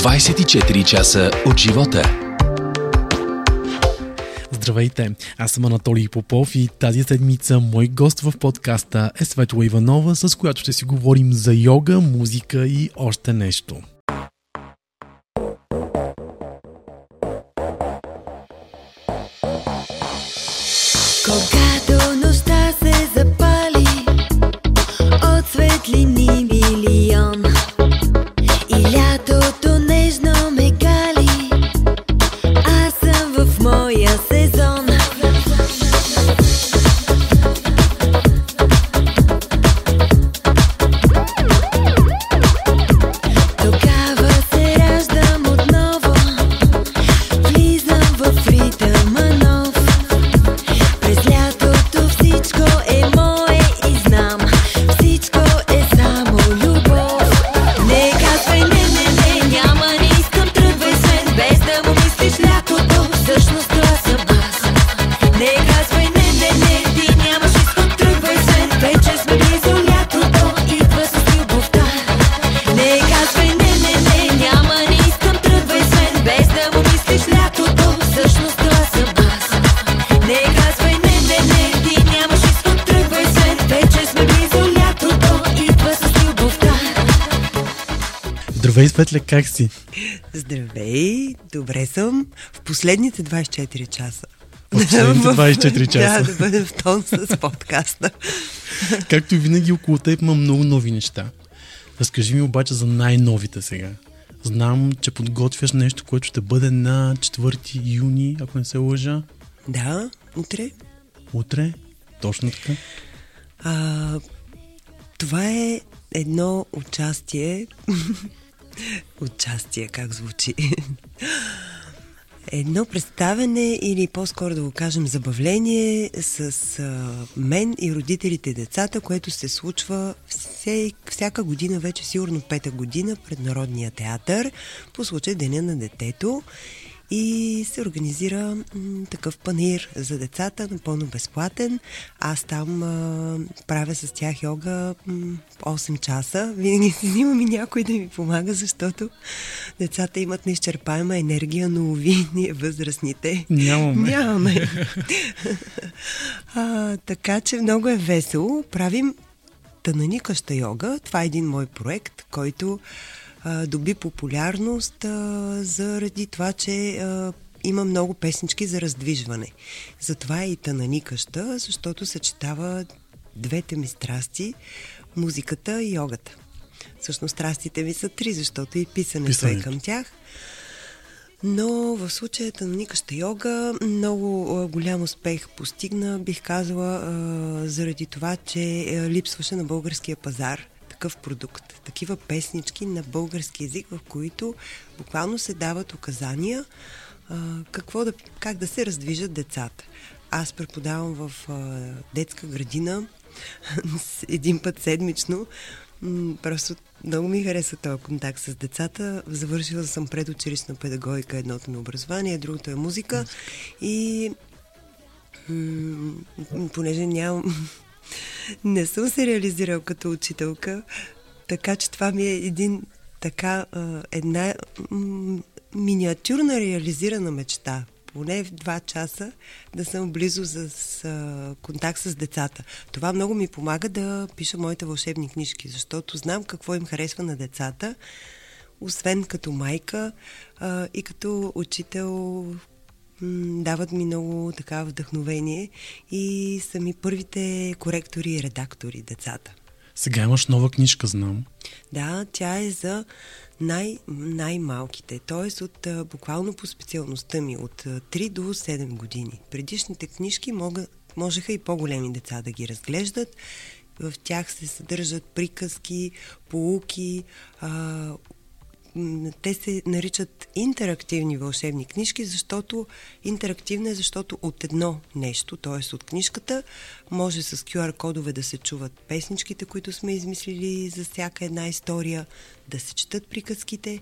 24 часа от живота. Здравейте, аз съм Анатолий Попов и тази седмица мой гост в подкаста е Светла Иванова, с която ще си говорим за йога, музика и още нещо. Светле, как си? Здравей, добре съм. В последните 24 часа. В последните 24 часа. Да, да бъдем в тон с подкаста. Както и винаги около теб има много нови неща. Разкажи ми обаче за най-новите сега. Знам, че подготвяш нещо, което ще бъде на 4 юни, ако не се лъжа. Да, утре. Утре. Точно така. А, това е едно участие. участие, как звучи? Едно представене или по-скоро да го кажем забавление с мен и родителите и децата, което се случва всяка година, вече сигурно пета година пред Народния театър по случай Деня на детето и се организира м, такъв панир за децата, напълно безплатен. Аз там а, правя с тях йога м, 8 часа. Винаги си взимам и някой да ми помага, защото децата имат неизчерпаема енергия, но уви, ние възрастните Нямаме. Нямаме. а, така че много е весело. Правим тананикаща йога. Това е един мой проект, който а, доби популярност а, заради това, че а, има много песнички за раздвижване. Затова е и тананикаща, защото съчетава двете ми страсти музиката и йогата. Всъщност страстите ми са три, защото и писането, Писането. е към тях. Но в случаята на Никаща йога много а, голям успех постигна, бих казала, а, заради това, че а, липсваше на българския пазар такъв продукт. Такива песнички на български язик, в които буквално се дават указания а, какво да, как да се раздвижат децата. Аз преподавам в а, детска градина един път седмично. Просто много ми хареса този контакт с децата. Завършила съм предучилищна педагогика, едното ми образование, другото е музика. И понеже нямам... Не съм се реализирал като учителка, така че това ми е един така една миниатюрна реализирана мечта. Поне в два часа да съм близо с, контакт с децата. Това много ми помага да пиша моите вълшебни книжки, защото знам какво им харесва на децата, освен като майка а, и като учител дават ми много така вдъхновение и са ми първите коректори и редактори децата. Сега имаш нова книжка, знам. Да, тя е за най- най-малките, т.е. от буквално по специалността ми, от а, 3 до 7 години. Предишните книжки мога, можеха и по-големи деца да ги разглеждат. В тях се съдържат приказки, полуки, а, те се наричат интерактивни вълшебни книжки, защото интерактивна е, защото от едно нещо, т.е. от книжката, може с QR кодове да се чуват песничките, които сме измислили за всяка една история, да се четат приказките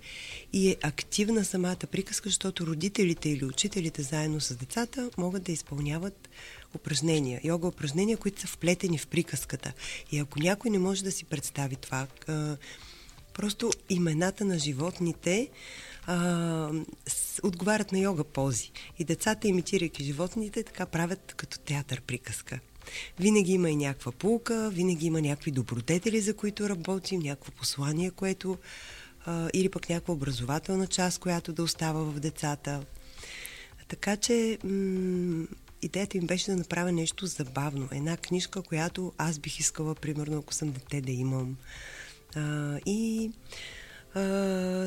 и е активна самата приказка, защото родителите или учителите заедно с децата могат да изпълняват упражнения, йога упражнения, които са вплетени в приказката. И ако някой не може да си представи това, просто имената на животните а, с, отговарят на йога пози. И децата, имитирайки животните, така правят като театър приказка. Винаги има и някаква полка, винаги има някакви добродетели, за които работим, някакво послание, което а, или пък някаква образователна част, която да остава в децата. Така че м- идеята им беше да направя нещо забавно. Една книжка, която аз бих искала, примерно, ако съм дете, да имам. А, и а,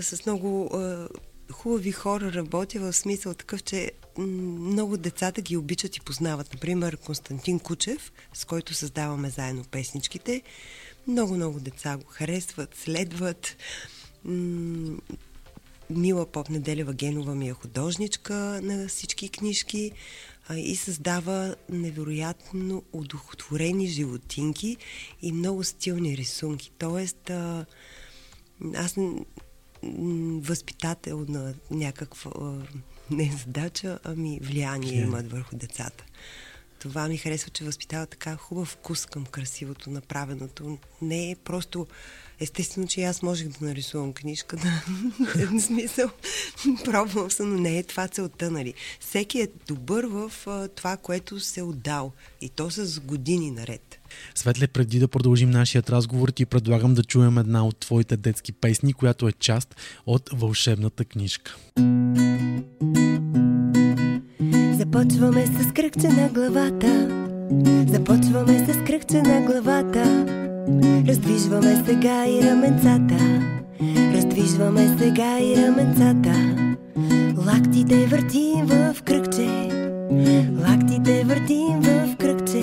с много а, хубави хора работя в смисъл такъв, че много децата ги обичат и познават. Например, Константин Кучев, с който създаваме заедно песничките. Много-много деца го харесват, следват. Мила Поп Неделева Генова ми е художничка на всички книжки и създава невероятно удохотворени животинки и много стилни рисунки. Тоест, а, аз възпитател на някаква не задача, ами влияние Влияние. имат върху децата. Това ми харесва, че възпитава така хубав вкус към красивото, направеното. Не е просто... Естествено, че и аз можех да нарисувам книжка, да, в смисъл, пробвам съм, но не е това целта, нали. Всеки е добър в а, това, което се е отдал. И то с години наред. Светле, преди да продължим нашият разговор, ти предлагам да чуем една от твоите детски песни, която е част от вълшебната книжка. Започваме с кръгче на главата. Започваме с кръгче на главата. Раздвижваме сега и раменцата. Раздвижваме сега и раменцата. Лактите въртим в кръгче. Лактите въртим в кръгче.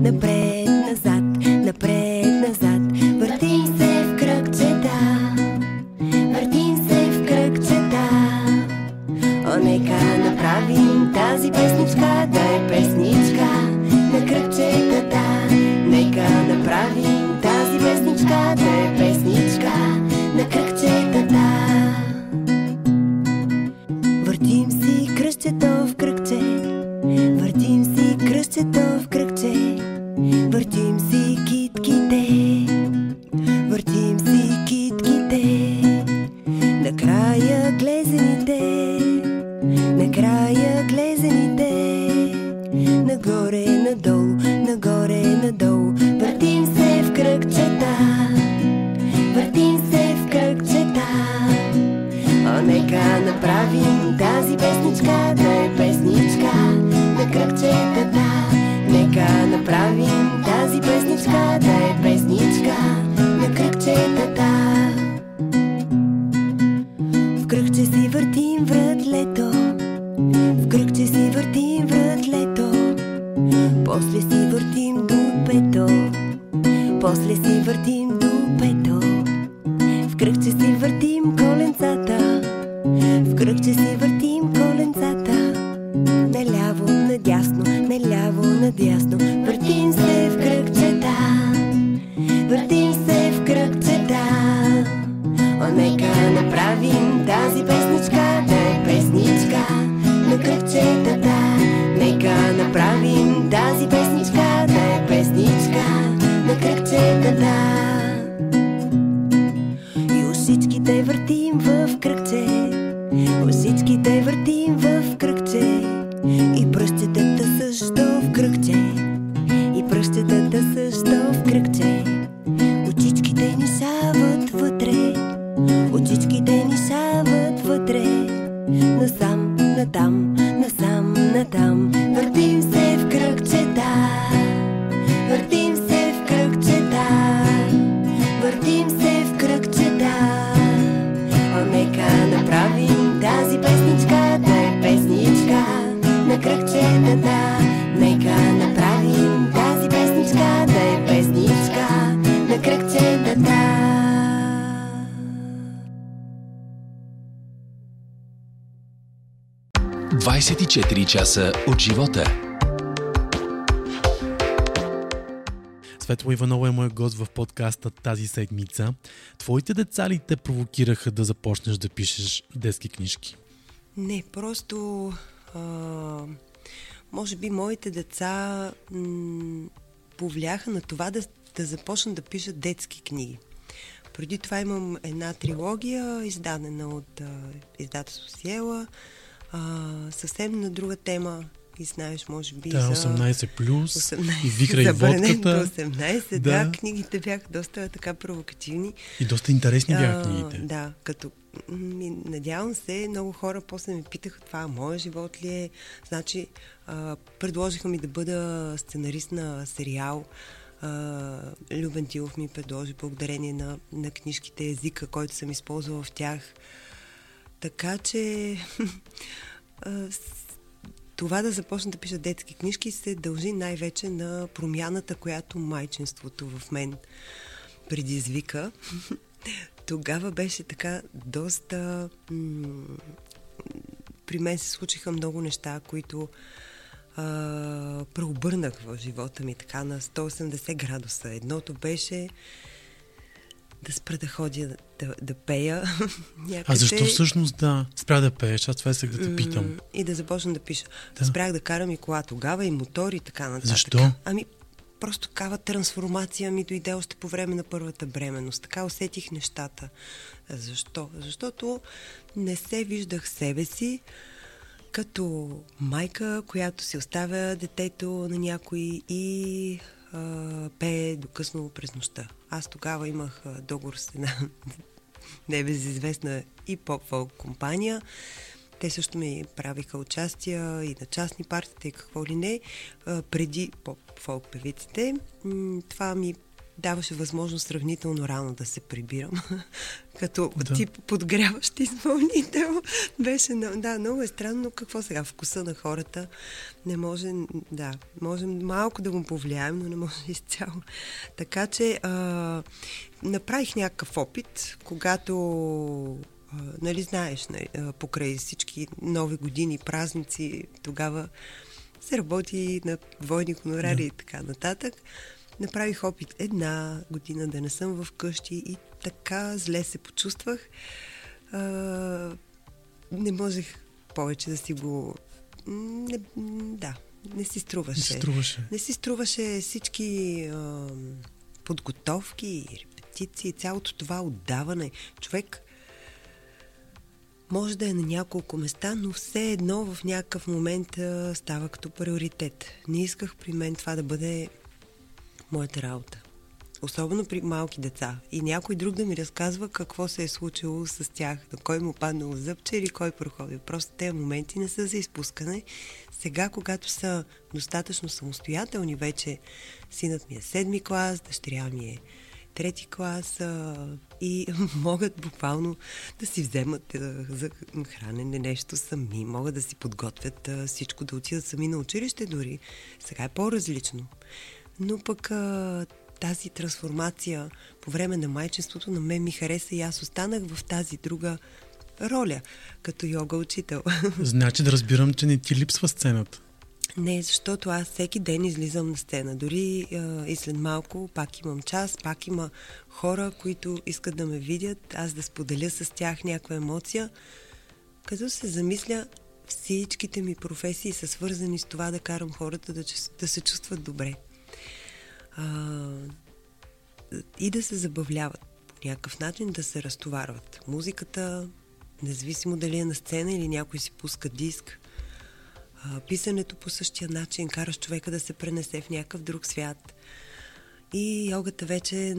Напред, назад, напред, назад. Въртим се в кръгчета. Въртим се в кръгчета. О, нека направим тази песничка the 24 часа от живота. Светла Иванова е мой гост в подкаста тази седмица. Твоите деца ли те провокираха да започнеш да пишеш детски книжки? Не, просто а, може би моите деца м, повлияха на това да, да започна да пиша детски книги. Преди това имам една трилогия, издадена от а, издателство Сиела, а, съвсем на друга тема. И знаеш, може би, Да, за 18 плюс, 18, и викра и водката. до 18, да. Да. книгите бяха доста така провокативни. И доста интересни бяха А, книгите. Да, като надявам се, много хора после ми питаха това моя живот ли е. Значи, а, предложиха ми да бъда сценарист на сериал. А, Любен Тилов ми предложи благодарение на, на книжките езика, който съм използвала в тях. Така че това да започна да пиша детски книжки се дължи най-вече на промяната, която майчинството в мен предизвика. Тогава беше така доста... При мен се случиха много неща, които а, преобърнах в живота ми така на 180 градуса. Едното беше да спра да ходя да, да пея. някъде. А защо всъщност да спря да пееш? Аз това сега да те питам. И да започна да пиша. Да. Спрях да карам и кола тогава, и мотор и така нататък. Защо? Ами, просто такава трансформация ми дойде още по време на първата бременност. Така усетих нещата. Защо? Защото не се виждах себе си като майка, която си оставя детето на някой и а, пее до късно през нощта. Аз тогава имах договор с една небезизвестна и поп-фолк компания. Те също ми правиха участия и на частни партии, и какво ли не, преди поп-фолк певиците. Това ми даваше възможност сравнително рано да се прибирам. Като Да. тип подгряващ изпълнител. Беше, да, много е странно, но какво сега? Вкуса на хората не може, да, можем малко да го повлияем, но не може изцяло. Така че а, направих някакъв опит, когато а, нали знаеш, нали, а, покрай всички нови години, празници, тогава се работи на двойни хонорари Да. и така нататък. Направих опит една година да не съм в къщи и така зле се почувствах. А, не можех повече да си го... Не, да, не си струваше. Не се струваше. Не си струваше всички а, подготовки, репетиции, цялото това отдаване. Човек може да е на няколко места, но все едно в някакъв момент а, става като приоритет. Не исках при мен това да бъде моята работа. Особено при малки деца. И някой друг да ми разказва какво се е случило с тях, на кой му паднало зъбче или кой проходил. Просто тези моменти не са за изпускане. Сега, когато са достатъчно самостоятелни, вече синът ми е седми клас, дъщеря ми е трети клас а, и могат буквално да си вземат а, за хранене нещо сами, могат да си подготвят а, всичко, да отидат сами на училище дори. Сега е по-различно. Но пък а, тази трансформация по време на майчинството на мен ми хареса и аз останах в тази друга роля, като йога учител. Значи да разбирам, че не ти липсва сцената. Не, защото аз всеки ден излизам на сцена. Дори а, и след малко пак имам час, пак има хора, които искат да ме видят, аз да споделя с тях някаква емоция. Като се замисля, всичките ми професии са свързани с това да карам хората да, да се чувстват добре. А, и да се забавляват по някакъв начин, да се разтоварват. Музиката, независимо дали е на сцена или някой си пуска диск, а, писането по същия начин караш човека да се пренесе в някакъв друг свят. И йогата вече,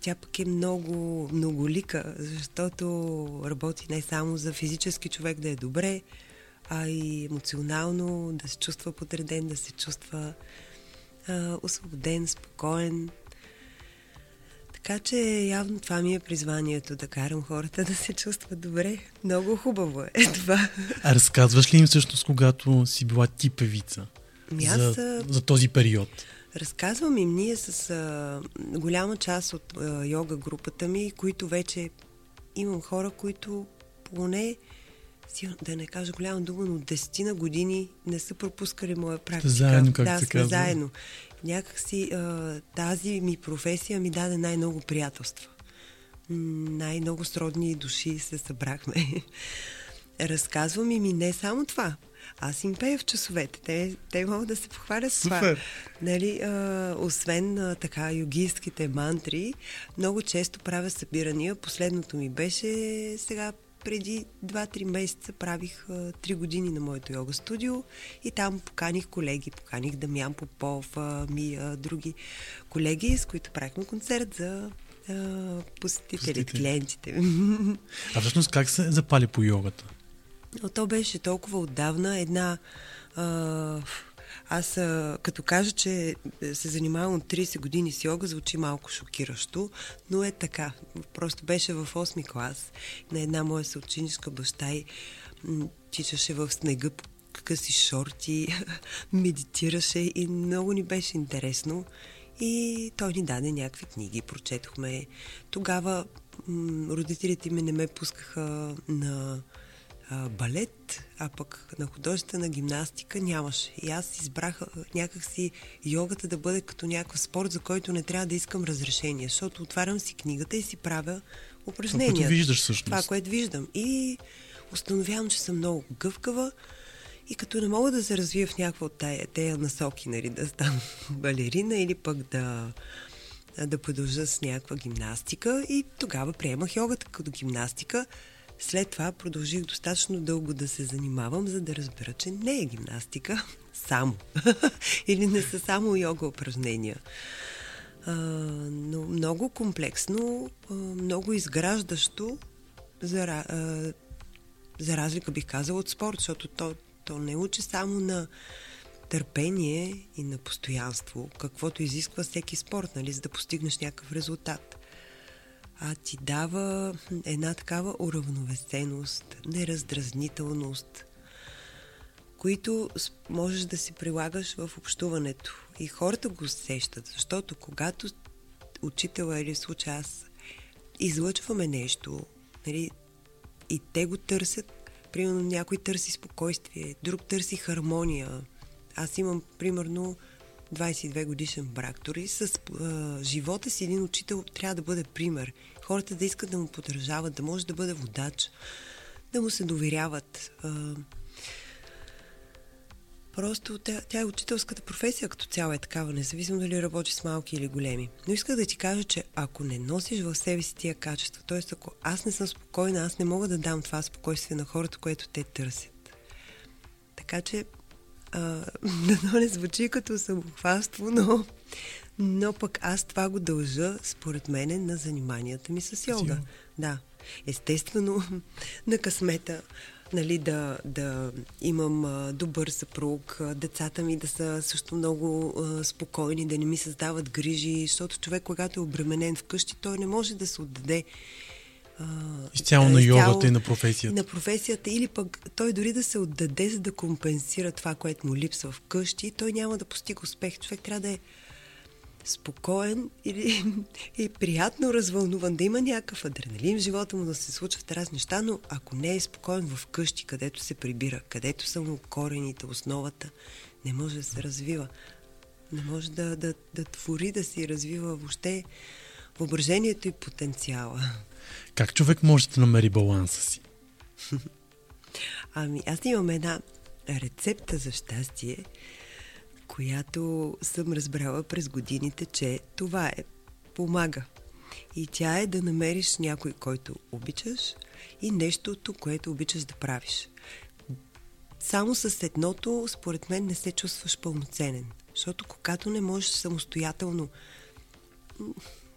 тя пък е много, многолика, защото работи не само за физически човек да е добре, а и емоционално да се чувства подреден, да се чувства а, освободен, спокоен. Така че явно това ми е призванието да карам хората да се чувстват добре. Много хубаво е това. А разказваш ли им всъщност, когато си била ти певица? Ами аз, За, за този период. Разказвам им ние с а, голяма част от а, йога групата ми, които вече имам хора, които поне, да не кажа голяма дума, но десетина години не са пропускали моя практика. заедно, както да, се сме казва. заедно. Някакси а, тази ми професия ми даде най-много приятелства. Най-много сродни души се събрахме. Разказвам им и не само това. Аз им пея в часовете. Те, те могат да се похвалят с това. Нали, а, освен а, така йогийските мантри, много често правя събирания. Последното ми беше сега преди 2-3 месеца правих а, 3 години на моето йога студио и там поканих колеги, поканих Дамян Попов, а, други колеги, с които правихме концерт за а, Посетители. клиентите. А всъщност как се запали по йогата? Но то беше толкова отдавна една... А, аз като кажа, че се занимавам от 30 години с йога, звучи малко шокиращо, но е така. Просто беше в 8 клас на една моя съученичка баща и м, тичаше в снега по къси шорти, медитираше и много ни беше интересно. И той ни даде някакви книги, прочетохме. Тогава родителите ми не ме пускаха на а, балет, а пък на художествена гимнастика нямаше. И аз избрах някакси йогата да бъде като някакъв спорт, за който не трябва да искам разрешение, защото отварям си книгата и си правя упражнения. което виждаш всъщност. Това, което виждам. И установявам, че съм много гъвкава и като не мога да се развия в някаква от тая, тея насоки, нали, да стана балерина или пък да, да продължа с някаква гимнастика и тогава приемах йогата като гимнастика. След това продължих достатъчно дълго да се занимавам, за да разбера, че не е гимнастика само. Или не са само йога упражнения. А, но много комплексно, много изграждащо, за, а, за разлика бих казала от спорт, защото то, то не учи само на търпение и на постоянство, каквото изисква всеки спорт, нали, за да постигнеш някакъв резултат. А ти дава една такава уравновесеност, нераздразнителност, които можеш да си прилагаш в общуването. И хората го усещат, защото когато учителя или в случай аз излъчваме нещо, нали, и те го търсят, примерно някой търси спокойствие, друг търси хармония. Аз имам, примерно, 22 годишен брак. Дори с а, живота си един учител трябва да бъде пример. Хората да искат да му поддържават, да може да бъде водач, да му се доверяват. Просто тя, тя е учителската професия като цяло е такава, независимо дали работиш с малки или големи. Но исках да ти кажа, че ако не носиш в себе си тия качества, т.е. ако аз не съм спокойна, аз не мога да дам това спокойствие на хората, което те търсят. Така че, а, дано не звучи като самохвалство, но, но пък аз това го дължа, според мене, на заниманията ми с йога. йога. Да. Естествено, на късмета, нали, да, да имам а, добър съпруг, а, децата ми да са също много а, спокойни, да не ми създават грижи, защото човек, когато е обременен вкъщи, той не може да се отдаде Изцяло на йогата и на професията. На професията или пък той дори да се отдаде, за да компенсира това, което му липсва вкъщи, той няма да постига успех. Човек трябва да е спокоен или и приятно развълнуван, да има някакъв адреналин в живота му, да се случват разни неща, но ако не е спокоен в къщи, където се прибира, където са му корените, основата, не може да се развива. Не може да, да, да твори, да си развива въобще въображението и потенциала. Как човек може да намери баланса си? Ами, аз имам една рецепта за щастие, която съм разбрала през годините, че това е помага. И тя е да намериш някой, който обичаш и нещото, което обичаш да правиш. Само с едното, според мен, не се чувстваш пълноценен. Защото когато не можеш самостоятелно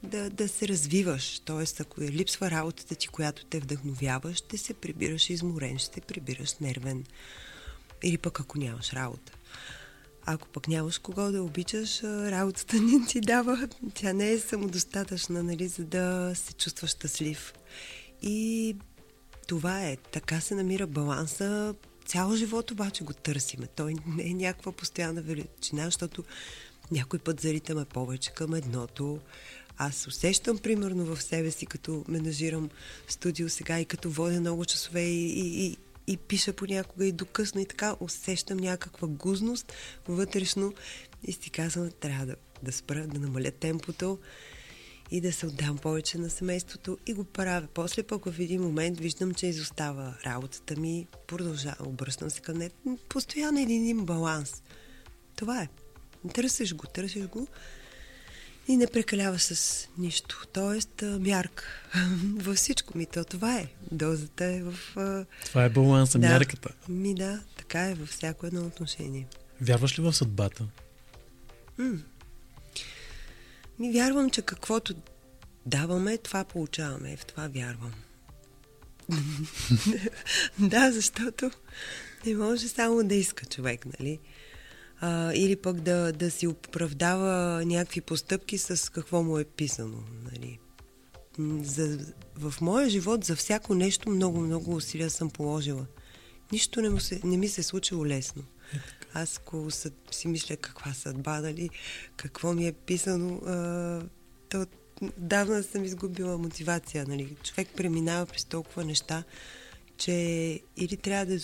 да, да се развиваш, т.е. ако е липсва работата ти, която те вдъхновява, ще се прибираш изморен, ще се прибираш нервен. Или пък ако нямаш работа. Ако пък нямаш кого да обичаш, работата не ти дава. Тя не е самодостатъчна, нали, за да се чувстваш щастлив. И това е. Така се намира баланса. Цял живот обаче го търсиме. Той не е някаква постоянна величина, защото някой път заритаме повече към едното. Аз усещам, примерно, в себе си, като менажирам студио сега и като водя много часове и, и, и, и пиша понякога и до късно и така, усещам някаква гузност вътрешно и си казвам, трябва да, да спра, да намаля темпото и да се отдам повече на семейството и го правя. После пък в един момент виждам, че изостава работата ми, продължавам, обръщам се към нея. Постоянно един, един баланс. Това е. Търсиш го, търсиш го и не прекаляваш с нищо. Тоест, мярка. Във всичко ми то това е. Дозата е в... Това е баланса, да. мярката. Ми да, така е във всяко едно отношение. Вярваш ли в съдбата? Ми вярвам, че каквото даваме, това получаваме. В това вярвам. да, защото не може само да иска човек, нали? А, или пък да, да си оправдава някакви постъпки с какво му е писано, нали? За, в моя живот за всяко нещо много-много усилия съм положила. Нищо не, му се, не ми се е случило лесно. Аз ако си мисля каква съдба, дали, какво ми е писано, а, то давна съм изгубила мотивация. Нали. Човек преминава през толкова неща, че или трябва да е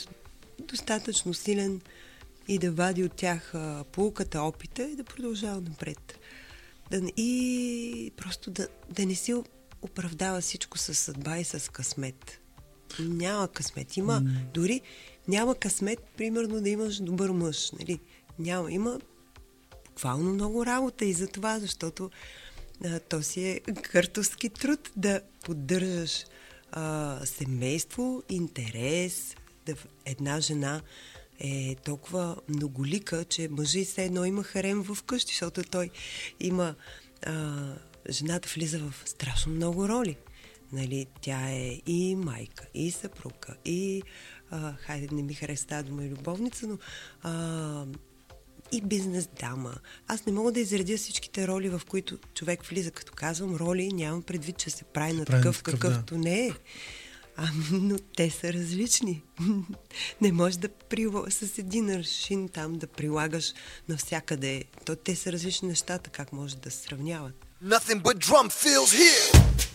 достатъчно силен и да вади от тях а, полуката, опита и да продължава напред. Да, и просто да, да не си оправдава всичко с съдба и с късмет. Няма късмет. Има дори няма късмет, примерно, да имаш добър мъж. Нали? Няма. Има буквално много работа и за това, защото а, то си е къртовски труд да поддържаш а, семейство, интерес, да една жена е толкова многолика, че мъжа и все едно има харем в къщи, защото той има... А, жената влиза в страшно много роли. Нали, тя е и майка, и съпруга, и... А, хайде, не ми хареса тази дума и любовница, но... А, и бизнес дама. Аз не мога да изредя всичките роли, в които човек влиза. Като казвам роли, нямам предвид, че се прави на такъв, такъв, какъвто не е. А, но те са различни. не можеш да прила... с един аршин там да прилагаш навсякъде. То те са различни нещата, как може да се сравняват. Nothing but drum fills here.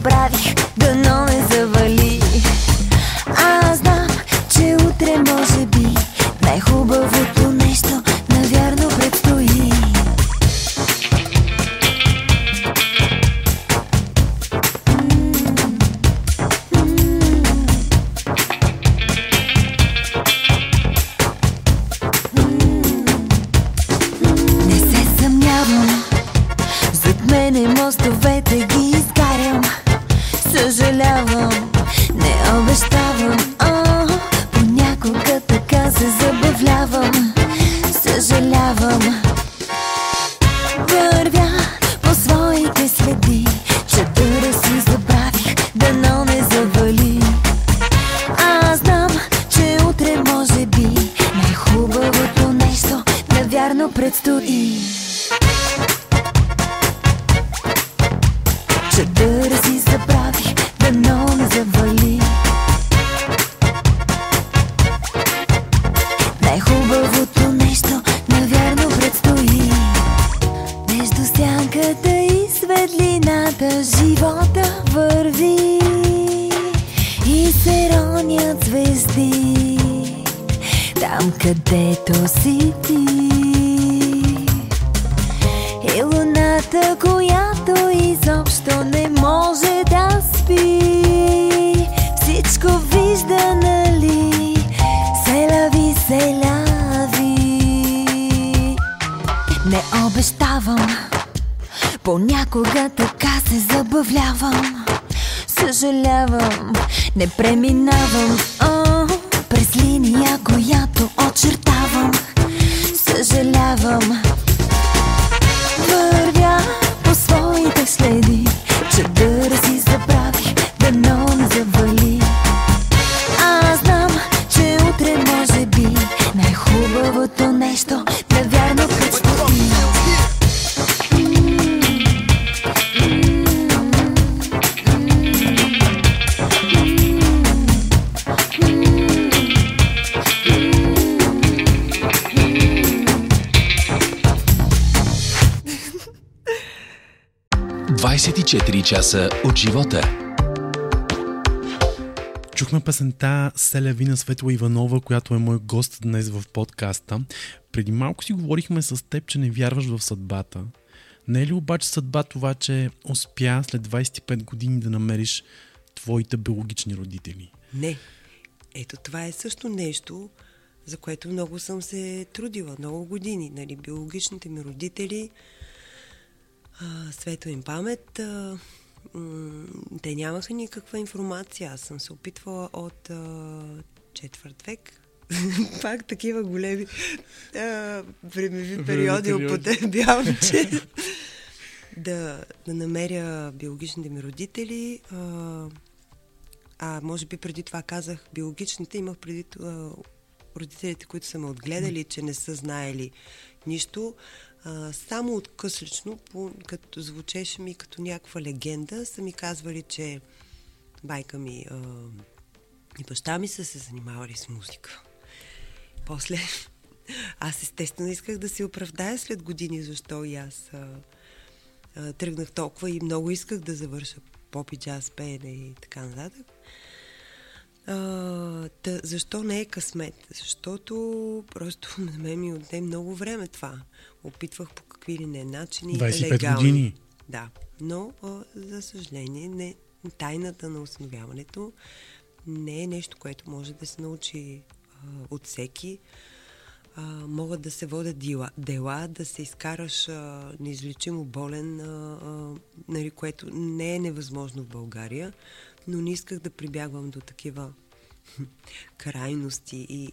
Чадъра Не обещавам, понякога така се забавлявам. Съжалявам, не преминавам а, през линия, която очертавам. Съжалявам, 24 часа от живота. Чухме песента Селявина Светла Иванова, която е мой гост днес в подкаста. Преди малко си говорихме с теб, че не вярваш в съдбата. Не е ли обаче съдба това, че успя след 25 години да намериш твоите биологични родители? Не. Ето това е също нещо, за което много съм се трудила, много години. Нали, биологичните ми родители, а, светла им памет, а, м- те нямаха никаква информация. Аз съм се опитвала от а, четвърт век, пак такива големи а, времеви периоди периоди. употребявам, че да, да намеря биологичните ми родители. А, а може би преди това казах биологичните, имах преди това родителите, които са ме отгледали, че не са знаели нищо. А, само откъслично, по, като звучеше ми като някаква легенда, са ми казвали, че байка ми а, и баща ми са се занимавали с музика. После аз естествено исках да си оправдая след години, защо и аз а, а, тръгнах толкова и много исках да завърша поп и джаз пеене и така нататък. А, та, защо не е късмет? Защото просто на мен ми отне много време това. Опитвах по какви ли не начини. 25 легално. години. Да, но а, за съжаление не, тайната на установяването не е нещо, което може да се научи а, от всеки. А, могат да се водят дела, дела да се изкараш а, неизлечимо болен, а, а, нали, което не е невъзможно в България, но не исках да прибягвам до такива крайности и,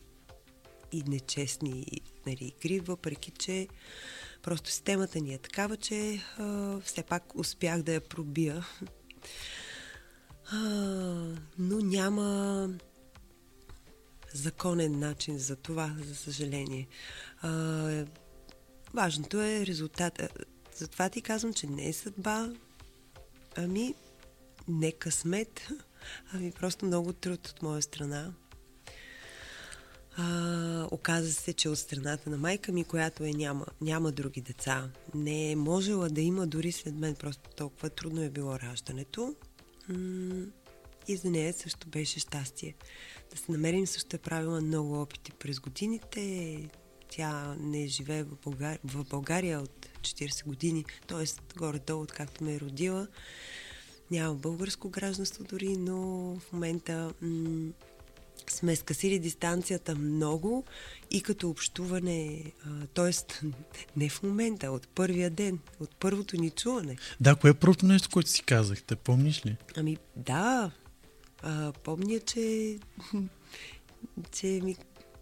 и нечестни нали, игри, въпреки че просто системата ни е такава, че а, все пак успях да я пробия. А, но няма законен начин за това, за съжаление. А, важното е резултата. Затова ти казвам, че не е съдба, ами не късмет, ами просто много труд от моя страна. А, оказа се, че от страната на майка ми, която е няма, няма други деца, не е можела да има дори след мен, просто толкова трудно е било раждането. И за нея също беше щастие. Да се намерим също е правила много опити през годините. Тя не живее в България, в България от 40 години, т.е. горе-долу, откакто ме е родила. Няма българско гражданство дори, но в момента м- сме скъсили дистанцията много и като общуване, т.е. не в момента, от първия ден, от първото ни чуване. Да, кое е първото нещо, което си казахте? Помниш ли? Ами да, а, помня, че, че ми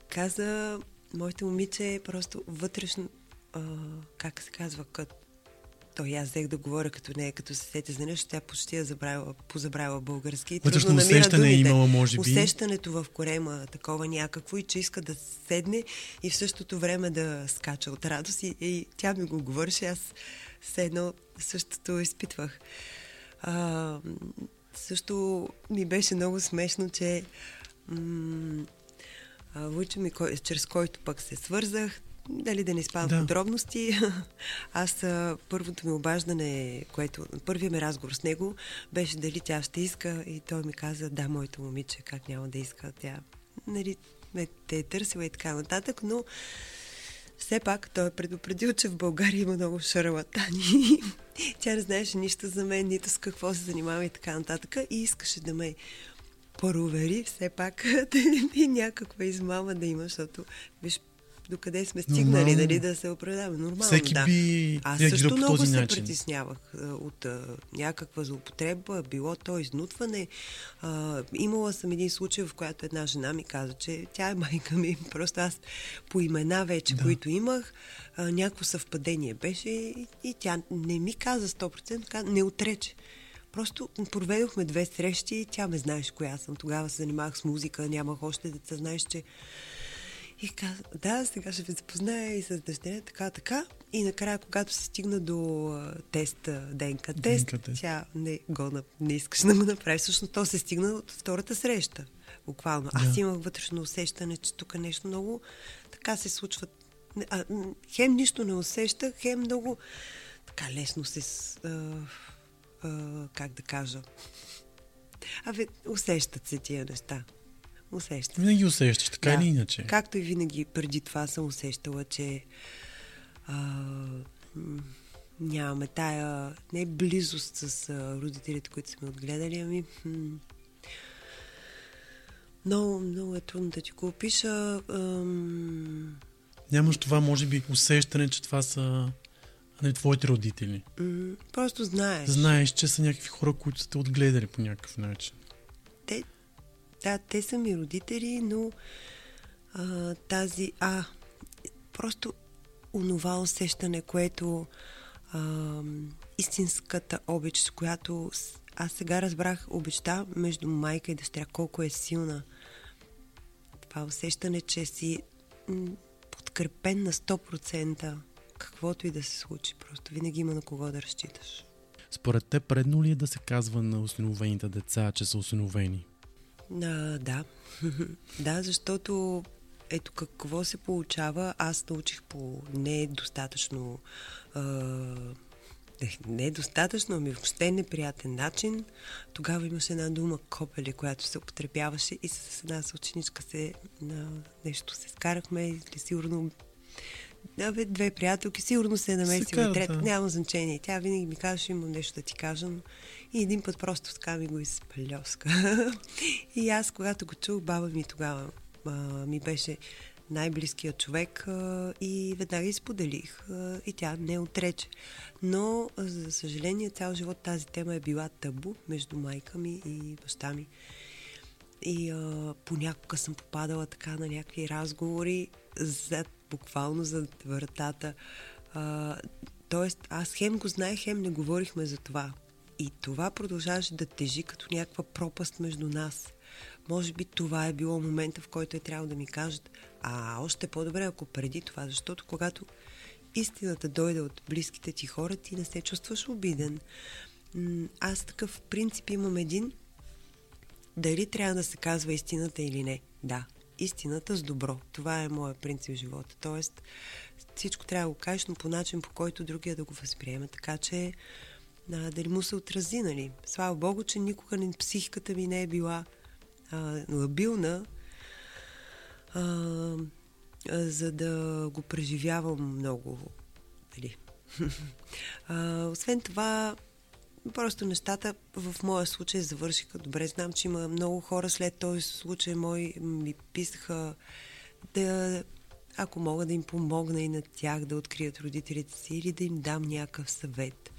каза моите момиче просто вътрешно, а, как се казва, като той аз взех да говоря като нея, като се сети за нещо, тя почти я забравила, позабравила български. и Вътрешно усещане е думите. имала, може би. Усещането в корема такова някакво и че иска да седне и в същото време да скача от радост и, и тя ми го говореше, аз все едно същото изпитвах. А, също ми беше много смешно, че м- Войчо ми, кой, чрез който пък се свързах, дали да не спам Да. да. подробности, аз първото ми обаждане, което, първият ми разговор с него беше дали тя ще иска и той ми каза, да, моето момиче, как няма да иска, тя нали, ме те е търсила и така нататък, но все пак той е предупредил, че в България има много шарлатани. Тя не знаеше нищо за мен, нито с какво се занимава и така нататък. И искаше да ме провери все пак дали ми някаква измама да има, защото виж докъде сме стигнали, Нормално. дали да се оправдаваме. Нормално, Всеки да. би Аз също по много се начин. притеснявах от а, някаква злоупотреба, било то изнудване. А, имала съм един случай, в която една жена ми каза, че тя е майка ми. Просто аз по имена вече, Да. които имах, а, някакво съвпадение беше и, и тя не ми каза 100%, каза, не отрече. Просто проведохме две срещи и тя ме знаеш коя съм. Тогава се занимавах с музика, нямах още деца, знаеш, че и каза, да, сега ще ви запозная и с дъщеря, така, така. И накрая, когато се стигна до теста, ДНК тест, ДНК тест. тя не, го, не искаш да го направи. Всъщност то се стигна от втората среща. Буквално. Аз Да. имах вътрешно усещане, че тук нещо много така се случва. А, хем нищо не усещах, хем много така лесно се... А, а, как да кажа? Абе, усещат се тия неща. Усещат. Винаги усещаш, така или иначе. Както и винаги преди това съм усещала, че а, нямаме тая не близост с а, родителите, които сме отгледали, ами м, много, много е трудно да ти го опиша. Ам, Нямаш това, може би, усещане, че това са нали, твоите родители. м, просто знаеш. Знаеш, че са някакви хора, които са те отгледали по някакъв начин. Да, те са ми родители, но а, тази, а, просто онова усещане, което а, истинската обич, с която аз сега разбрах обичта между майка и дъщеря, колко е силна. Това усещане, че си подкрепен на 100%, каквото и да се случи. Просто винаги има на кого да разчиташ. Според те, предно ли е да се казва на осиновените деца, че са осиновени? А, да. да, защото ето какво се получава. Аз научих по недостатъчно а, не, не достатъчно, ами въобще неприятен начин. Тогава имаше една дума копеле, която се употребяваше и с една съученичка се на нещо се скарахме или сигурно да, бе, две приятелки, сигурно се е намесила и трета, няма значение. Тя винаги ми казваше, имам нещо да ти кажа, но и един път просто така ми го изплеска. и аз, когато го чух, баба ми тогава а, ми беше най-близкият човек а, и веднага изподелих а, и тя не отрече. Но, а, за съжаление, цял живот тази тема е била табу между майка ми и баща ми. И а, понякога съм попадала така на някакви разговори зад, буквално зад вратата. А, тоест, аз хем го знаех, хем не говорихме за това. И това продължаваше да тежи като някаква пропаст между нас. Може би това е било момента, в който е трябвало да ми кажат, а още по-добре, ако преди това, защото когато истината дойде от близките ти хора, ти не се чувстваш обиден. Аз такъв принцип имам един, дали трябва да се казва истината или не. Да, истината с добро. Това е моят принцип в живота. Тоест, всичко трябва да го кажеш, но по начин, по който другия да го възприема. Така че, а, дали му се отрази, нали? Слава Богу, че никога не, психиката ми не е била а, лабилна, а, а, за да го преживявам много. Нали? а, освен това, Просто нещата в моя случай завършиха добре. Знам, че има много хора след този случай мой ми писаха да, ако мога да им помогна и на тях да открият родителите си или да им дам някакъв съвет.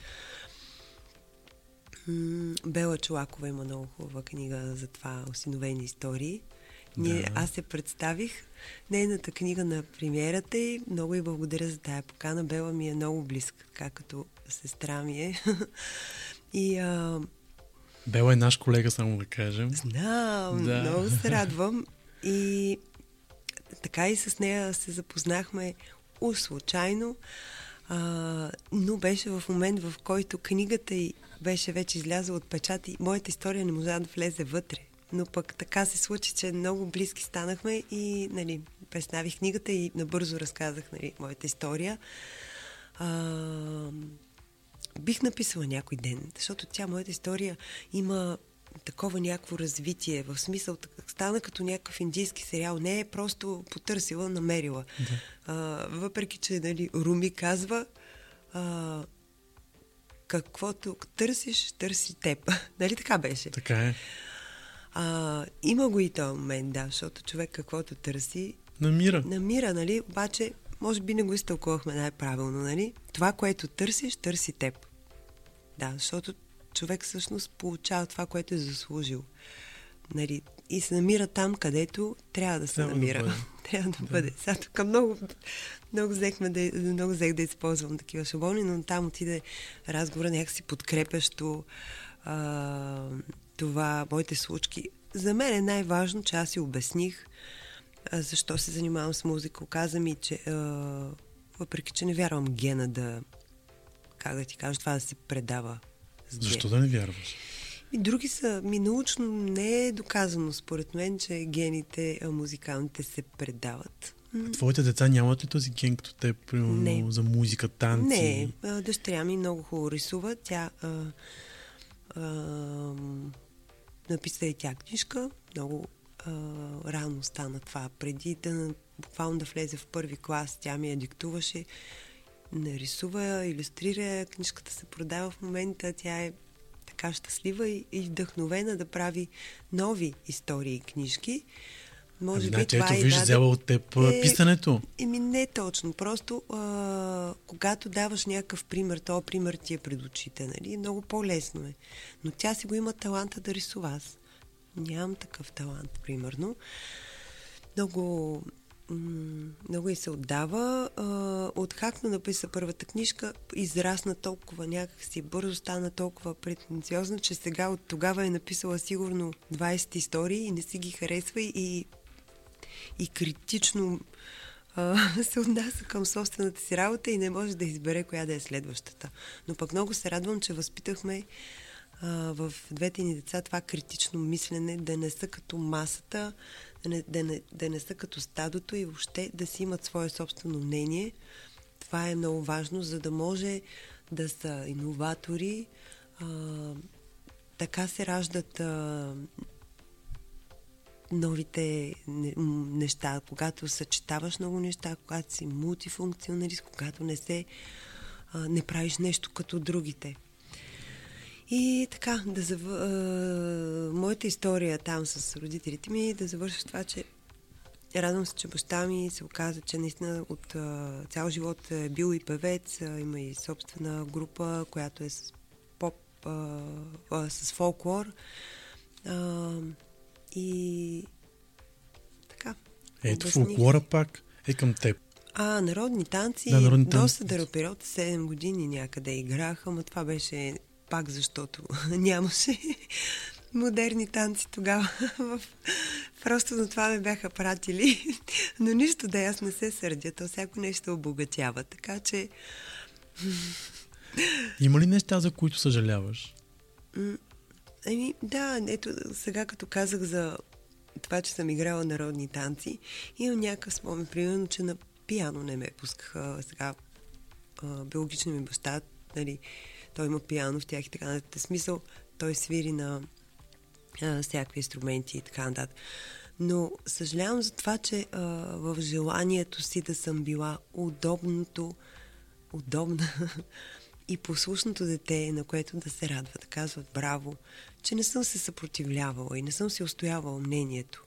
Бела Чулакова има много хубава книга за това осиновени истории. Ние, Да. Аз се представих нейната книга на премиерата и много и благодаря за тая покана. Бела ми е много близка, така като сестра ми е. и а, Бела е наш колега, само да кажем. знам, Да. много се радвам. И така и с нея се запознахме услучайно. А, но беше в момент, в който книгата й беше вече излязла от печат и моята история не можа да влезе вътре. Но пък така се случи, че много близки станахме и нали, представих книгата и набързо разказах нали, моята история. А, бих написала някой ден, защото тя, моята история, има такова някакво развитие, в смисъл, стана като някакъв индийски сериал. Не е просто потърсила, намерила. Да. А, въпреки, че нали, Руми казва, а, каквото търсиш, търси теб. нали така беше? Така е. А, има го и този момент, да, защото човек каквото търси, Намира. намира, нали? Обаче, може би не го изтълкувахме най-правилно, нали? Това, което търсиш, търси теб. Да, защото човек всъщност получава това, което е заслужил. Нали? И се намира там, където трябва да се Трябва да намира. бъде. трябва да, бъде. Сега тук много, много, взехме да, много взех да използвам такива шаблони, но там отиде разговора някакси подкрепящо а, това, моите случки. За мен е най-важно, че аз си обясних а, защо се занимавам с музика. Оказа ми, че а, въпреки, че не вярвам гена да, как да ти кажа, това да се предава с ген. Защо да не вярваш? И други са, ми научно не е доказано според мен, че гените а, музикалните се предават. М, Твоите деца нямат ли този ген като те, примерно, Не. за музика, танци? Не, а, дъщеря ми много хубаво рисува. Тя а, а, написа и тя книжка. Много а, рано стана това. Преди да буквално да влезе в първи клас, тя ми я диктуваше. Нарисува, иллюстрира, книжката се продава в момента. Тя е така щастлива и, и вдъхновена да прави нови истории и книжки. Може Ами, би това ето, и виж, даде- взела от теб Е, писането. Еми не точно. Просто а, когато даваш някакъв пример, то пример ти е пред очите, нали? Много по-лесно е. Но тя си го има таланта да рисува. Аз нямам такъв талант, примерно. Много, много и се отдава. А, от както написа първата книжка, израсна толкова някакси, бързо стана толкова претенциозна, че сега от тогава е написала сигурно 20 истории и не си ги харесва и и критично се отнася към собствената си работа и не може да избере коя да е следващата. Но пък много се радвам, че възпитахме в двете ни деца това критично мислене, да не са като масата, да не, да, не, да не са като стадото и въобще да си имат свое собствено мнение. Това е много важно, за да може да са иноватори. А, така се раждат а, новите неща, когато съчетаваш много неща, когато си мултифункционалист, когато не се а, не правиш нещо като другите. И така, да зав... моята история там с родителите ми да завърша с това, че радвам се, че баща ми се оказа, че наистина от цял живот е бил и певец, има и собствена група, която е с поп, а, а, с фолклор. А, и така. Ето, обясних. фолклора пак е към теб. А, народни танци. Да, народни доста танци. да период, 7 години някъде играха, но това беше пак защото нямаше модерни танци тогава. Просто на това ме бяха пратили. Но нищо да аз не се сърдя, то всяко нещо обогатява. Така че Има ли неща, за които съжаляваш? Ами, да, ето сега като казах за това, че съм играла народни танци, имам някакъв спомен, примерно, че на пиано не ме пускаха сега а, ми баща, нали, той има пиано в тях и така нататък. Смисъл, той свири на а, всякакви инструменти и така нататък. Но съжалявам за това, че а, в желанието си да съм била удобното, удобна и послушното дете, на което да се радва, да казват браво, че не съм се съпротивлявала и не съм си устоявала мнението.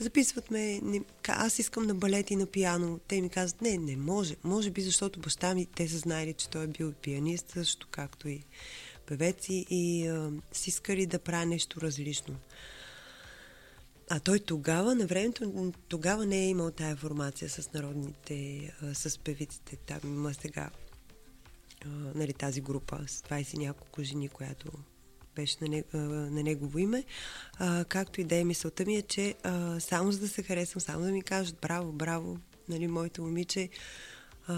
Записват ме, не, аз искам на балет и на пиано. Те ми казват, не, не може. Може би защото баща ми, те са знаели, че той е бил пианист, също както и певец и, и а, си искали да правя нещо различно. А той тогава, на времето, тогава не е имал тая формация с народните, а, с певиците. Там има сега а, нали, тази група с 20 и няколко жени, която беше на, не, а, на негово име. А, както и да е, мисълта ми е, че а, само за да се харесвам, само да ми кажат браво, браво, нали, моето момиче, а,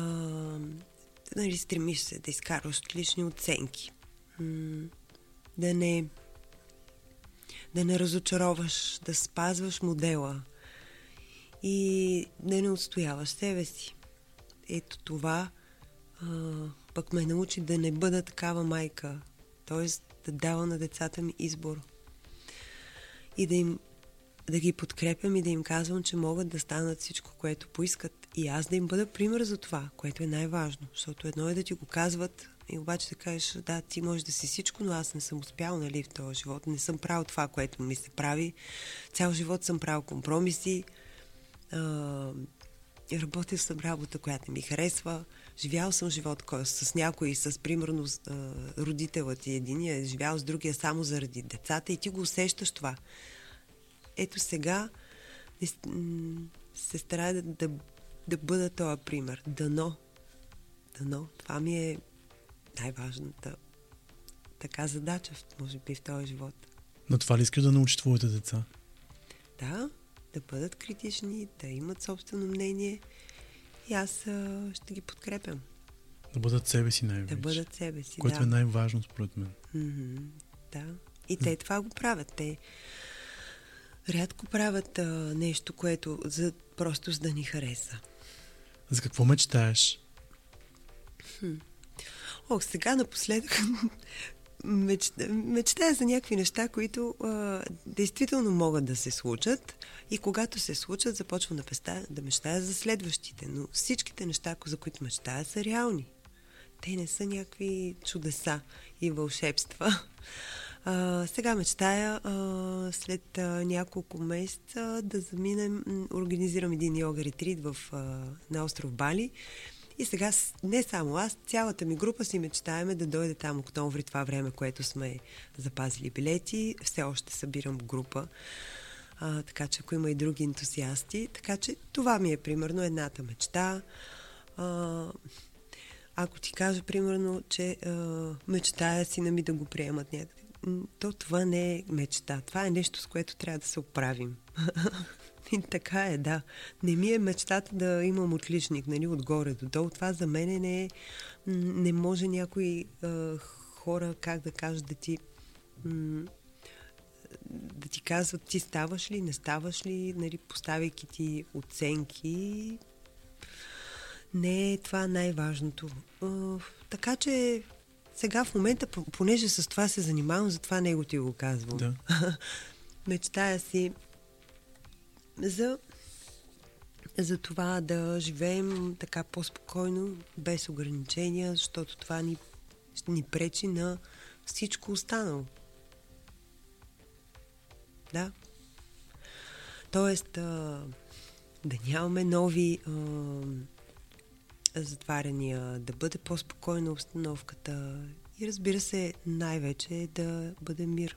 нали, стремиш се да изкарваш отлични оценки. М- да не да не разочароваш, да спазваш модела и да не отстояваш себе си. Ето това а, пък ме научи да не бъда такава майка, т.е. да дава на децата ми избор и да им да ги подкрепям и да им казвам, че могат да станат всичко, което поискат и аз да им бъда пример за това, което е най-важно, защото едно е да ти го казват И обаче да кажеш, да, ти можеш да си всичко, но аз не съм успял, нали, в този живот. Не съм правил това, което ми се прави. Цял живот съм правил компромиси. А, работил съм работа, която не ми харесва. Живял съм живот с някой, с примерно родителът ти единия, е живял с другия само заради децата и ти го усещаш това. Ето сега се старая да, да, да бъда този пример. Дано. Дано. Това ми е най-важната така задача, може би, в този живот. На това ли искаш да научиш твоите деца? Да, да бъдат критични, да имат собствено мнение и аз а, ще ги подкрепям. Да бъдат себе си най-вече. Да бъдат себе си, Което да. е най-важно според мен. Мгм, да. И те това го правят. Те рядко правят а, нещо, което за, просто за да ни хареса. За какво мечтаеш? Ох, сега напоследък мечта, мечтая за някакви неща, които а, действително могат да се случат и когато се случат, започвам да, песта, да мечтая за следващите. Но всичките неща, за които мечтая, са реални. Те не са някакви чудеса и вълшебства. А, сега мечтая а, след а, няколко месеца да заминем, организирам един йога ретрит в, а, на остров Бали и сега не само аз, цялата ми група си мечтаеме да дойде там октомври, това време, което сме запазили билети. Все още събирам група, а, така че ако има и други ентусиасти. Така че това ми е примерно едната мечта. А, ако ти кажа, примерно, че а, мечтая си ми да го приемат някъде, то това не е мечта. Това е нещо, с което трябва да се оправим. Така е, да. Не ми е мечтата да имам отличник, нали, отгоре до долу. Това за мен не е... Не може някои а, хора, как да кажа, да ти... м, да ти казват ти ставаш ли, не ставаш ли, нали, поставяйки ти оценки. Не е това най-важното. А, така че сега в момента, понеже с това се занимавам, затова него ти го казвам. Да. Мечтая си за, за това да живеем така по-спокойно, без ограничения, защото това ни, ни пречи на всичко останало. Да. Тоест, да нямаме нови затваряния, да бъде по-спокойна обстановката и разбира се, най-вече да бъде мир.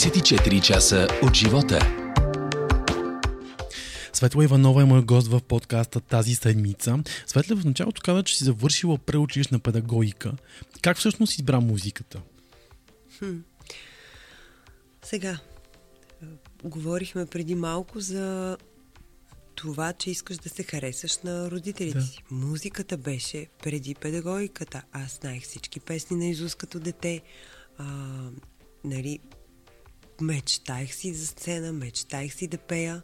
24 часа от живота. Светла Иванова е мой гост в подкаста тази седмица. Светла в началото каза, че си завършила преучилищна педагогика. Как всъщност избра музиката? Сега, а, говорихме преди малко за това, че искаш да се харесаш на родителите Да. си. Музиката беше преди педагогиката. Аз знаех всички песни на Изус като дете. А, нали, мечтаех си за сцена, мечтаех си да пея.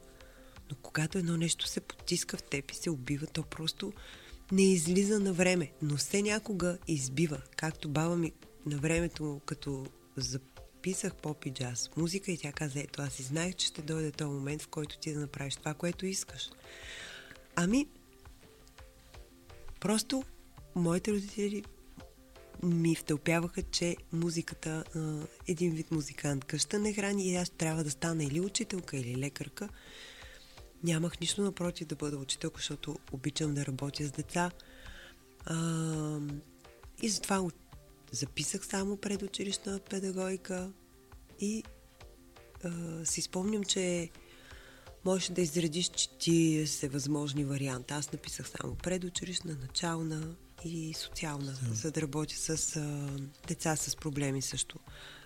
Но когато едно нещо се потиска в теб и се убива, то просто не излиза на време. Но все някога избива. Както баба ми на времето, като записах поп и джаз музика и тя каза, ето аз и знаех, че ще дойде този момент, в който ти да направиш това, което искаш. Ами, просто моите родители ми втълпяваха, че музиката, един вид музикант къща не храни и аз трябва да стана или учителка, или лекарка. Нямах нищо напротив да бъда учителка, защото обичам да работя с деца. И затова записах само предучилищна педагогика и си спомням, че можеш да изредиш 40 възможни варианта. Аз написах само предучилищна, начална и социална, за да работя с а, деца с проблеми също.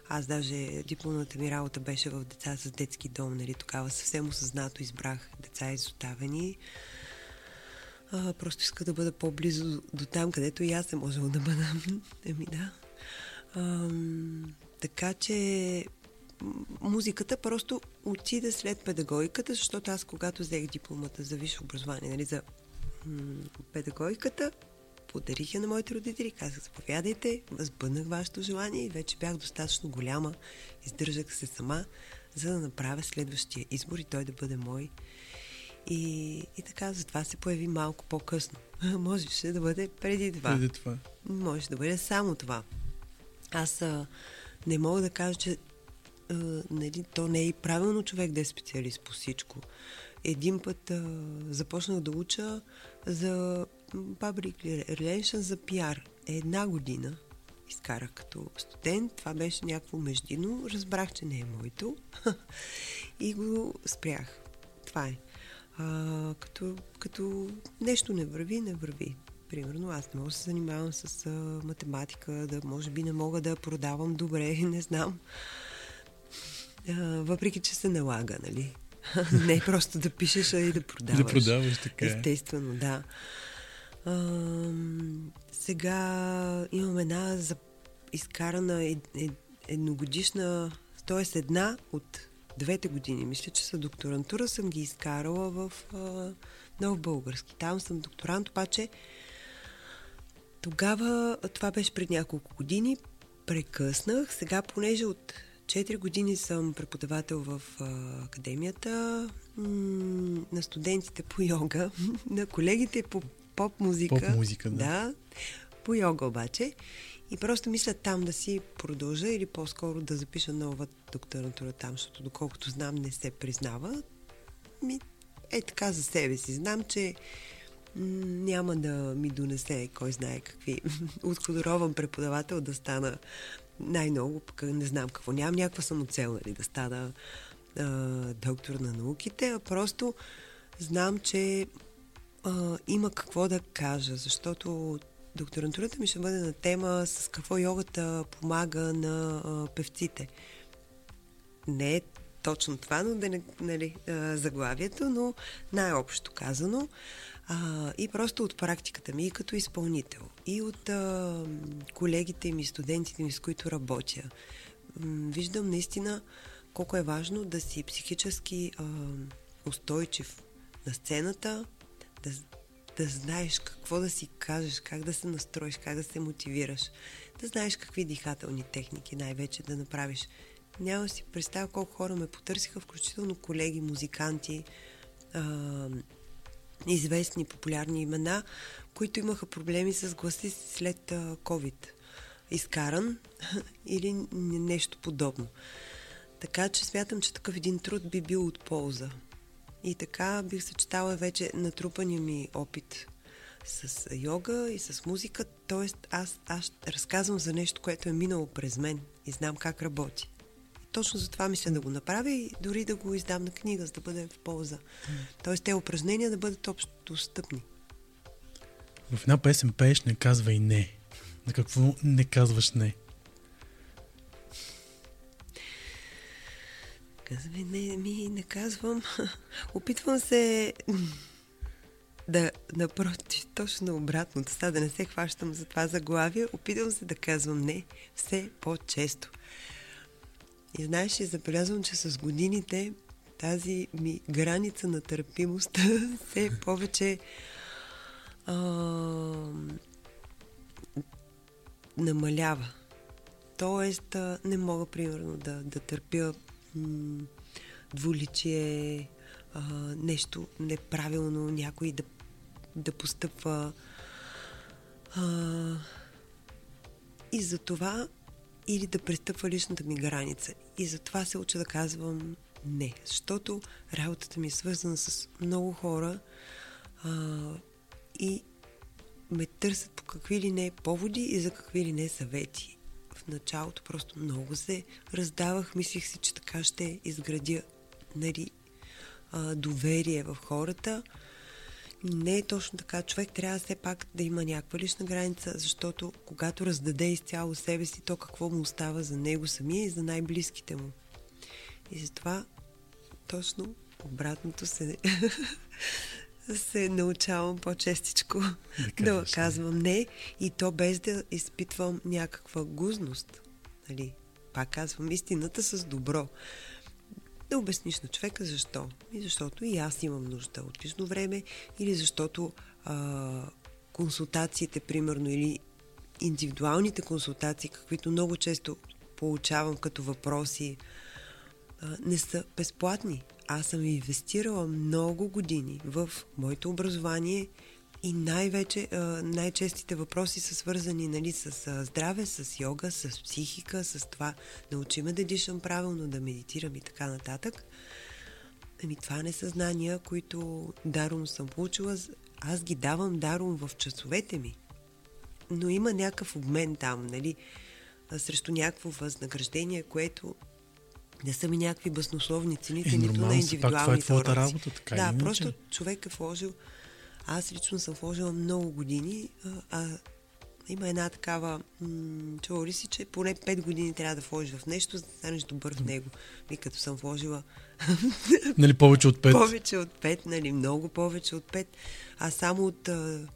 Аз даже дипломната ми работа беше в деца с детски дом, нали, тогава съвсем осъзнато избрах деца изоставени. А, просто иска да бъда по-близо до, там, където и аз съм можела да бъда. Еми да. Ам, така че музиката просто отида след педагогиката, защото аз когато взех дипломата за висше образование, нали, за м- педагогиката, подарих я на моите родители, казах, заповядайте, възбъднах вашето желание и вече бях достатъчно голяма, издържах се сама, за да направя следващия избор и той да бъде мой. И, и така, затова се появи малко по-късно. Можеше да бъде преди това. Преди това. Може да бъде само това. Аз а, не мога да кажа, че а, нали, то не е и правилно човек да е специалист по всичко. Един път а, започнах да уча за public relations, за пиар. Една година изкарах като студент. Това беше някакво междино. Разбрах, че не е моето. и го спрях. Това е. А, като, като нещо не върви, не върви. Примерно, аз не мога да се занимавам с а, математика, да може би не мога да продавам добре, не знам. А, въпреки, че се налага, нали? не е просто да пишеш, а и да продаваш. Да продаваш, така е. Естествено, да. Сега имам една за изкарана ед, ед, едногодишна, т.е. една от двете години. Мисля, че са докторантура съм ги изкарала в а, Нов Български. Там съм докторант, обаче тогава, това беше пред няколко години, прекъснах. Сега, понеже от 4 години съм преподавател в а, академията м- на студентите по йога, на колегите по поп-музика. Поп-музика, да. да. По йога обаче. И просто мисля там да си продължа или по-скоро да запиша нова докторантура там, защото доколкото знам не се признава. Ми, е така за себе си. Знам, че няма да ми донесе кой знае какви отходорован преподавател да стана най-много, пък не знам какво. Нямам някаква самоцел, нали, да стана а, доктор на науките, а просто знам, че а, има какво да кажа, защото докторантурата ми ще бъде на тема с какво йогата помага на а, певците. Не е точно това, но да не, нали, а, заглавието, но най-общо казано. А, и просто от практиката ми и като изпълнител, и от а, колегите ми, студентите ми, с които работя, м, виждам наистина колко е важно да си психически а, устойчив на сцената, да, да знаеш какво да си кажеш, как да се настроиш, как да се мотивираш, да знаеш какви дихателни техники най-вече да направиш. Няма си представя колко хора ме потърсиха, включително колеги, музиканти, а, известни, популярни имена, които имаха проблеми с гласи си след а, COVID. Изкаран или нещо подобно. Така че смятам, че такъв един труд би бил от полза. И така бих съчетала вече натрупания ми опит с йога и с музика, т.е. аз, аз разказвам за нещо, което е минало през мен и знам как работи. И точно за това мисля да го направя и дори да го издам на книга, за да бъде в полза. Тоест те упражнения да бъдат общо достъпни. В една песен пееш не казвай не. На какво не казваш не? Казвай, не, ми не казвам. Опитвам се да, напротив, точно обратното, сега да не се хващам за това заглавие, опитвам се да казвам не все по-често. И знаеш, и забелязвам, че с годините тази ми граница на търпимост все повече а, намалява. Тоест, не мога, примерно, да, да търпя двуличие, а, нещо неправилно, някой да, да постъпва. А, и за това или да престъпва личната ми граница. И затова се уча да казвам не. Защото работата ми е свързана с много хора а, и ме търсят по какви ли не поводи и за какви ли не съвети. В началото просто много се раздавах, мислих си, че така ще изградя нали, а, доверие в хората. Не е точно така. Човек трябва все пак да има някаква лична граница, защото когато раздаде изцяло себе си, то какво му остава за него самия и за най-близките му. И затова точно обратното се, се научавам по-честичко да, да не. казвам не и то без да изпитвам някаква гузност. Нали? Пак казвам истината с добро. Да обясниш на човека защо. И защото и аз имам нужда от лично време или защото а, консултациите, примерно, или индивидуалните консултации, каквито много често получавам като въпроси, не са безплатни. Аз съм инвестирала много години в моето образование и най-вече, най-честите въпроси са свързани нали, с здраве, с йога, с психика, с това научи ме да дишам правилно, да медитирам и така нататък. Ами това не са знания, които даром съм получила. Аз ги давам даром в часовете ми. Но има някакъв обмен там, нали, срещу някакво възнаграждение, което не са ми някакви баснословни цените, Е, нито на си, пак това е индивидуалните твоята уроци. работа, така Да, иначе. просто човек е вложил... Аз лично съм вложила много години, а, а има една такава... М- ли си, че поне 5 години трябва да вложиш в нещо, за да станеш добър в него. И като съм вложила Нали повече от пет? повече от 5, нали, много повече от 5. Аз само от а,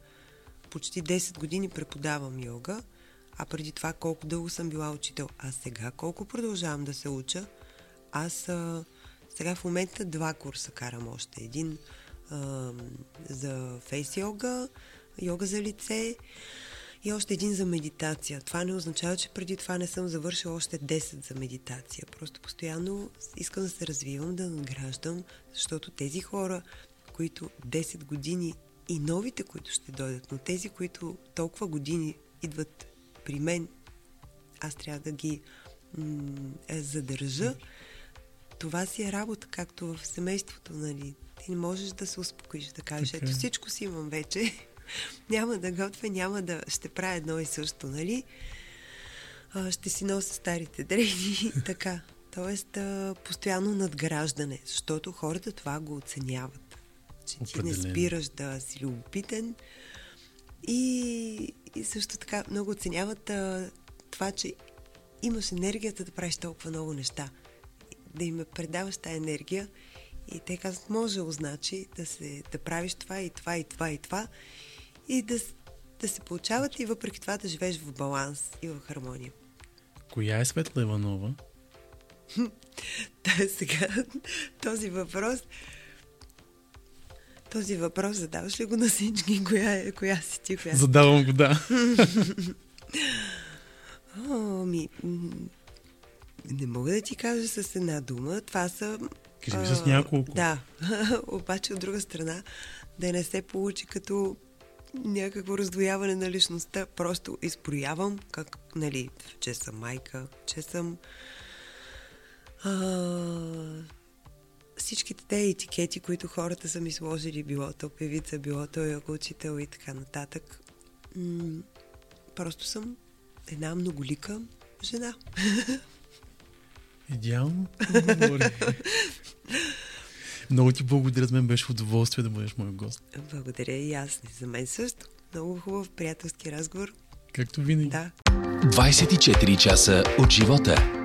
почти 10 години преподавам йога, а преди това колко дълго съм била учител. А сега колко продължавам да се уча? Аз а, сега в момента два курса карам още. Един а, за фейс йога, йога за лице и още един за медитация. Това не означава, че преди това не съм завършила още 10 за медитация. Просто постоянно искам да се развивам, да надграждам, защото тези хора, които 10 години и новите, които ще дойдат, но тези, които толкова години идват при мен, аз трябва да ги м- задържа. Това си е работа, както в семейството, нали? Ти не можеш да се успокоиш, да кажеш, Така ето е. всичко си имам вече. няма да готвя, няма да ще правя едно и също, нали? А, ще си нося старите дрехи. така. Тоест, а, постоянно надграждане, защото хората това го оценяват. Че ти не спираш да си любопитен и, и също така много оценяват а, това, че имаш енергията да правиш толкова много неща. Да им предаваш тази енергия и те казват, може значи да, се, да правиш това и това и това и това и да, да се получават и въпреки това да живееш в баланс и в хармония. Коя е Светла Иванова? Та сега този въпрос този въпрос задаваш ли го на всички? Коя, е, коя си ти? Коя? Задавам го, да. О, ми, не мога да ти кажа с една дума. Това са... Кажи ми с няколко. Да. Обаче от друга страна да не се получи като някакво раздвояване на личността. Просто изпроявам, как, нали, че съм майка, че съм а, всичките те етикети, които хората са ми сложили, било то певица, било то йога учител и така нататък. М- просто съм една многолика жена. Идеално. Говори. Много ти благодаря, за мен беше удоволствие да бъдеш мой гост. Благодаря и аз. За мен също. Много хубав приятелски разговор. Както винаги. Да. 24 часа от живота.